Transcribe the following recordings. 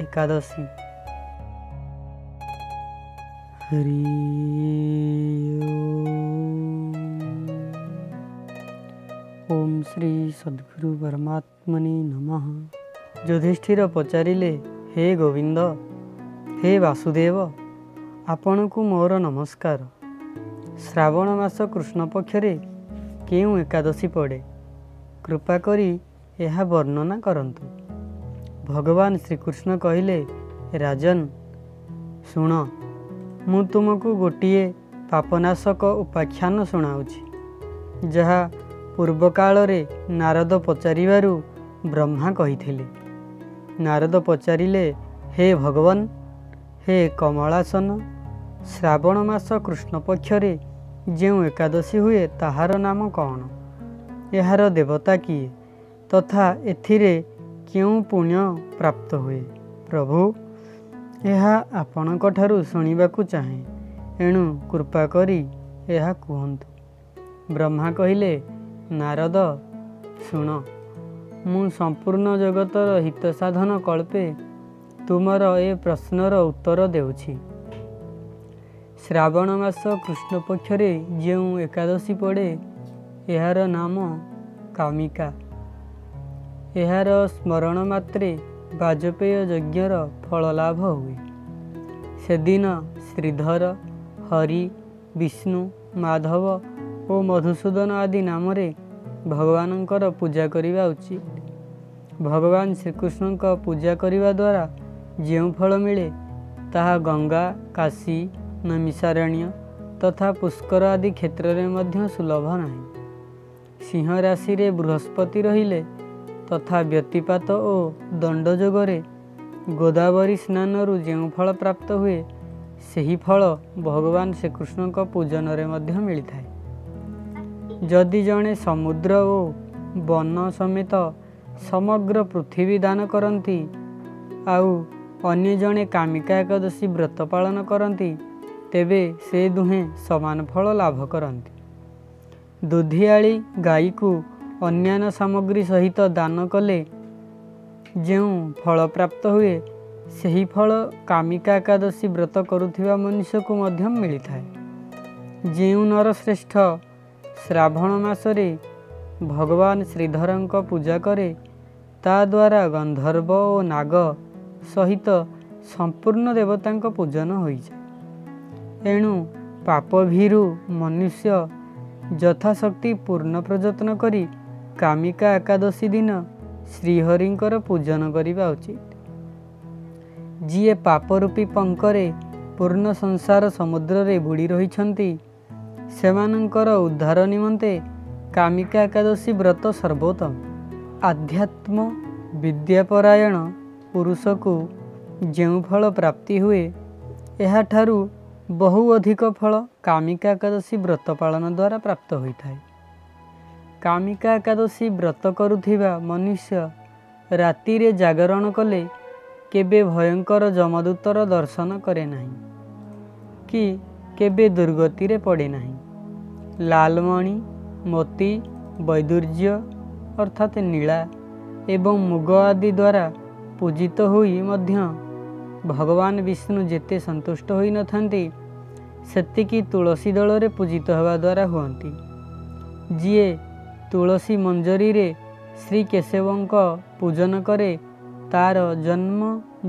ଏକାଦଶୀ ହରି ଓମ୍ ଶ୍ରୀ ସଦ୍ଗୁରୁ ପରମାତ୍ମନେ ନମଃ ଯୁଧିଷ୍ଠିର ପଚାରିଲେ ହେ ଗୋବିନ୍ଦ ହେ ବାସୁଦେବ ଆପଣଙ୍କୁ ମୋର ନମସ୍କାର ଶ୍ରାବଣ ମାସ କୃଷ୍ଣ ପକ୍ଷରେ କେଉଁ ଏକାଦଶୀ ପଡ଼େ କୃପା କରି ଏହା ବର୍ଣ୍ଣନା କରନ୍ତୁ ଭଗବାନ ଶ୍ରୀକୃଷ୍ଣ କହିଲେ ରାଜନ ଶୁଣ ମୁଁ ତୁମକୁ ଗୋଟିଏ ପାପନାଶକ ଉପାଖ୍ୟାନ ଶୁଣାଉଛି ଯାହା ପୂର୍ବକାଳରେ ନାରଦ ପଚାରିବାରୁ ବ୍ରହ୍ମା କହିଥିଲେ। ନାରଦ ପଚାରିଲେ ହେ ଭଗବାନ ହେ କମଳାସନ ଶ୍ରାବଣ ମାସ କୃଷ୍ଣ ପକ୍ଷରେ ଯେଉଁ ଏକାଦଶୀ ହୁଏ ତାହାର ନାମ କ'ଣ ଏହାର ଦେବତା କିଏ? ତଥା ଏଥିରେ କେଉଁ ପୁଣ୍ୟ ପ୍ରାପ୍ତ ହୁଏ। ପ୍ରଭୁ ଏହା ଆପଣଙ୍କଠାରୁ ଶୁଣିବାକୁ ଚାହେଁ। ଏଣୁ କୃପା କରି ଏହା କୁହନ୍ତୁ। ବ୍ରହ୍ମା କହିଲେ ନାରଦ ଶୁଣ ମୁଁ ସମ୍ପୂର୍ଣ୍ଣ ଜଗତର ହିତ ସାଧନ କଳ୍ପେ ତୁମର ଏ ପ୍ରଶ୍ନର ଉତ୍ତର ଦେଉଛି। ଶ୍ରାବଣ ମାସ କୃଷ୍ଣ ପକ୍ଷରେ ଯେଉଁ ଏକାଦଶୀ ପଡ଼େ ଏହାର ନାମ କାମିକା। ଏହାର ସ୍ମରଣ ମାତ୍ରେ ବାଜପେୟ ଯଜ୍ଞର ଫଳ ଲାଭ ହୁଏ। ସେଦିନ ଶ୍ରୀଧର ହରି ବିଷ୍ଣୁ ମାଧବ ଓ ମଧୁସୂଦନ ଆଦି ନାମରେ ଭଗବାନଙ୍କର ପୂଜା କରିବା ଉଚିତ। ଭଗବାନ ଶ୍ରୀକୃଷ୍ଣଙ୍କ ପୂଜା କରିବା ଦ୍ୱାରା ଯେଉଁ ଫଳ ମିଳେ ତାହା ଗଙ୍ଗା କାଶୀ ନମିସାରଣ୍ୟ ତଥା ପୁଷ୍କର ଆଦି କ୍ଷେତ୍ରରେ ମଧ୍ୟ ସୁଲଭ ନାହିଁ। ସିଂହ ରାଶିରେ ବୃହସ୍ପତି ରହିଲେ ତଥା ବ୍ୟତିପାତ ଓ ଦଣ୍ଡ ଯୋଗରେ ଗୋଦାବରୀ ସ୍ନାନରୁ ଯେଉଁ ଫଳ ପ୍ରାପ୍ତ ହୁଏ ସେହି ଫଳ ଭଗବାନ ଶ୍ରୀକୃଷ୍ଣଙ୍କ ପୂଜନରେ ମଧ୍ୟ ମିଳିଥାଏ। ଯଦି ଜଣେ ସମୁଦ୍ର ଓ ବନ ସମେତ ସମଗ୍ର ପୃଥିବୀ ଦାନ କରନ୍ତି ଆଉ ଅନ୍ୟ ଜଣେ କାମିକା ଏକାଦଶୀ ବ୍ରତ ପାଳନ କରନ୍ତି ତେବେ ସେ ଦୁହେଁ ସମାନ ଫଳ ଲାଭ କରନ୍ତି। ଦୁଧିଆଳି ଗାଈକୁ ଅନ୍ୟାନ୍ୟ ସାମଗ୍ରୀ ସହିତ ଦାନ କଲେ ଯେଉଁ ଫଳ ପ୍ରାପ୍ତ ହୁଏ ସେହି ଫଳ କାମିକା ଏକାଦଶୀ ବ୍ରତ କରୁଥିବା ମନୁଷ୍ୟକୁ ମଧ୍ୟ ମିଳିଥାଏ। ଯେଉଁ ନରଶ୍ରେଷ୍ଠ ଶ୍ରାବଣ ମାସରେ ଭଗବାନ ଶ୍ରୀଧରଙ୍କ ପୂଜା କରେ ତା ଦ୍ୱାରା ଗନ୍ଧର୍ବ ଓ ନାଗ ସହିତ ସମ୍ପୂର୍ଣ୍ଣ ଦେବତାଙ୍କ ପୂଜନ ହୋଇଯାଏ। ଏଣୁ ପାପ ଭୀରୁ ମନୁଷ୍ୟ ଯଥାଶକ୍ତି ପୂର୍ଣ୍ଣ ପ୍ରଯତ୍ନ କରି କାମିକା ଏକାଦଶୀ ଦିନ ଶ୍ରୀହରିଙ୍କର ପୂଜନ କରିବା ଉଚିତ। ଯିଏ ପାପ ରୂପୀ ପଙ୍କରେ ପୂର୍ଣ୍ଣ ସଂସାର ସମୁଦ୍ରରେ ବୁଡ଼ି ରହିଛନ୍ତି ସେମାନଙ୍କର ଉଦ୍ଧାର ନିମନ୍ତେ କାମିକା ଏକାଦଶୀ ବ୍ରତ ସର୍ବୋତ୍ତମ। ଆଧ୍ୟାତ୍ମ ବିଦ୍ୟାପରାୟଣ ପୁରୁଷକୁ ଯେଉଁ ଫଳ ପ୍ରାପ୍ତି ହୁଏ ଏହାଠାରୁ ବହୁ ଅଧିକ ଫଳ କାମିକା ଏକାଦଶୀ ବ୍ରତ ପାଳନ ଦ୍ୱାରା ପ୍ରାପ୍ତ ହୋଇଥାଏ। କାମିକା ଏକାଦଶୀ ବ୍ରତ କରୁଥିବା ମନୁଷ୍ୟ ରାତିରେ ଜାଗରଣ କଲେ କେବେ ଭୟଙ୍କର ଯମଦୂତର ଦର୍ଶନ କରେ ନାହିଁ କି କେବେ ଦୁର୍ଗତିରେ ପଡ଼େ ନାହିଁ। ଲାଲମଣି ମୋତି ବୈଦୁର୍ଯ୍ୟ ଅର୍ଥାତ୍ ନୀଳା ଏବଂ ମୁଗ ଆଦି ଦ୍ୱାରା ପୂଜିତ ହୋଇ ମଧ୍ୟ ଭଗବାନ ବିଷ୍ଣୁ ଯେତେ ସନ୍ତୁଷ୍ଟ ହୋଇନଥାନ୍ତି ସେତିକି ତୁଳସୀ ଦଳରେ ପୂଜିତ ହେବା ଦ୍ୱାରା ହୁଅନ୍ତି। ଯିଏ ତୁଳସୀ ମଞ୍ଜରୀରେ ଶ୍ରୀ କେଶବଙ୍କ ପୂଜନ କରେ ତାର ଜନ୍ମ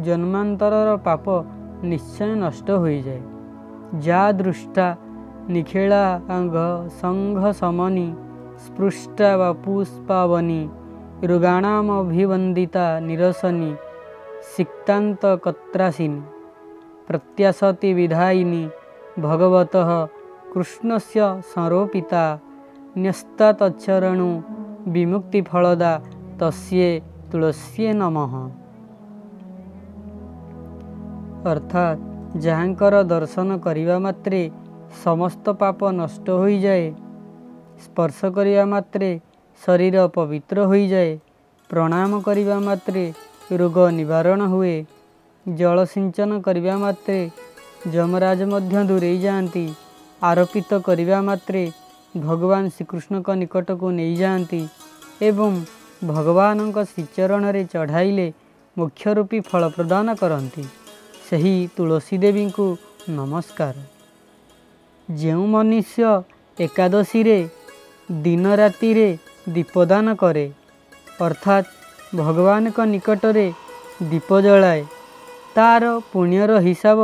ଜନ୍ମାନ୍ତରର ପାପ ନିଶ୍ଚୟ ନଷ୍ଟ ହୋଇଯାଏ। ଯା ଦୃଷ୍ଟା ନିଖିଳାଙ୍ଗ ସଂଘ ସମନି ସ୍ପୃଷ୍ଟା ବା ପୁଷ୍ପାବନି ରୁଗାଣାମଭିବନ୍ଦିତା ନିରସନି ସିକ୍ତାନ୍ତ କତ୍ରାସିନୀ ପ୍ରତ୍ୟାଶତି ବିଧାୟିନୀ ଭଗବତଃ କୃଷ୍ଣସ୍ୟ ସଂରୋପିତା ନ୍ୟସ୍ତା ତଚ୍ଚରଣୁ ବିମୁକ୍ତି ଫଳଦା ତସ୍ୟେ ତୁଳସୀଏ ନମଃ ଅର୍ଥାତ୍ ଯାହାଙ୍କର ଦର୍ଶନ କରିବା ମାତ୍ରେ ସମସ୍ତ ପାପ ନଷ୍ଟ ହୋଇଯାଏ ସ୍ପର୍ଶ କରିବା ମାତ୍ରେ ଶରୀର ପବିତ୍ର ହୋଇଯାଏ ପ୍ରଣାମ କରିବା ମାତ୍ରେ ରୋଗ ନିବାରଣ ହୁଏ ଜଳ ସିଞ୍ଚନ କରିବା ମାତ୍ରେ ଯମରାଜ ମଧ୍ୟ ଦୂରେଇ ଯାଆନ୍ତି ଆରୋପିତ କରିବା ମାତ୍ରେ ଭଗବାନ ଶ୍ରୀକୃଷ୍ଣଙ୍କ ନିକଟକୁ ନେଇଯାଆନ୍ତି ଏବଂ ଭଗବାନଙ୍କ ଶ୍ରୀଚରଣରେ ଚଢ଼ାଇଲେ ମୋକ୍ଷ ରୂପୀ ଫଳ ପ୍ରଦାନ କରନ୍ତି। ସେହି ତୁଳସୀ ଦେବୀଙ୍କୁ ନମସ୍କାର। ଯେଉଁ ମନୁଷ୍ୟ ଏକାଦଶୀରେ ଦିନ ରାତିରେ ଦୀପଦାନ କରେ ଅର୍ଥାତ୍ ଭଗବାନଙ୍କ ନିକଟରେ ଦୀପ ଜଳାଏ ତାର ପୁଣ୍ୟର ହିସାବ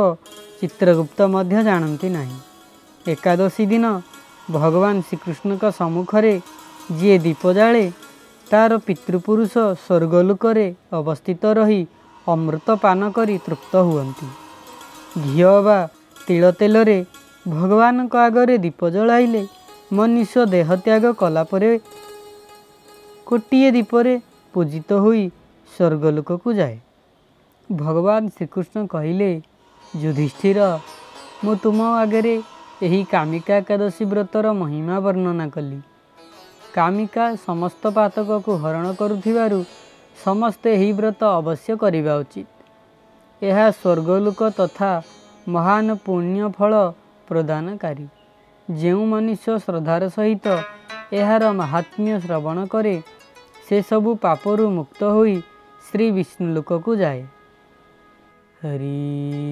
ଚିତ୍ରଗୁପ୍ତ ମଧ୍ୟ ଜାଣନ୍ତି ନାହିଁ। ଏକାଦଶୀ ଦିନ ଭଗବାନ ଶ୍ରୀକୃଷ୍ଣଙ୍କ ସମ୍ମୁଖରେ ଯିଏ ଦୀପ ଜାଳେ ତାର ପିତୃପୁରୁଷ ସ୍ୱର୍ଗଲୋକରେ ଅବସ୍ଥିତ ରହି ଅମୃତ ପାନ କରି ତୃପ୍ତ ହୁଅନ୍ତି। ଘିଅ ବା ତିଳ ତେଲରେ ଭଗବାନଙ୍କ ଆଗରେ ଦୀପ ଜଳାଇଲେ ମନୁଷ୍ୟ ଦେହତ୍ୟାଗ କଲା ପରେ ଗୋଟିଏ ଦୀପରେ ପୂଜିତ ହୋଇ ସ୍ୱର୍ଗଲୋକକୁ ଯାଏ। ଭଗବାନ ଶ୍ରୀକୃଷ୍ଣ କହିଲେ ଯୁଧିଷ୍ଠିର ମୁଁ ତୁମ ଆଗରେ ଏହି କାମିକା ଏକାଦଶୀ ବ୍ରତର ମହିମା ବର୍ଣ୍ଣନା କଲି। କାମିକା ସମସ୍ତ ପାତକକୁ ହରଣ କରୁଥିବାରୁ ସମସ୍ତେ ଏହି ବ୍ରତ ଅବଶ୍ୟ କରିବା ଉଚିତ। ଏହା ସ୍ୱର୍ଗଲୋକ ତଥା ମହାନ ପୁଣ୍ୟ ଫଳ ପ୍ରଦାନକାରୀ। ଯେଉଁ ମନୁଷ୍ୟ ଶ୍ରଦ୍ଧାର ସହିତ ଏହାର ମାହାତ୍ମ୍ୟ ଶ୍ରବଣ କରେ ସେସବୁ ପାପରୁ ମୁକ୍ତ ହୋଇ ଶ୍ରୀ ବିଷ୍ଣୁ ଲୋକକୁ ଯାଏ। ହରି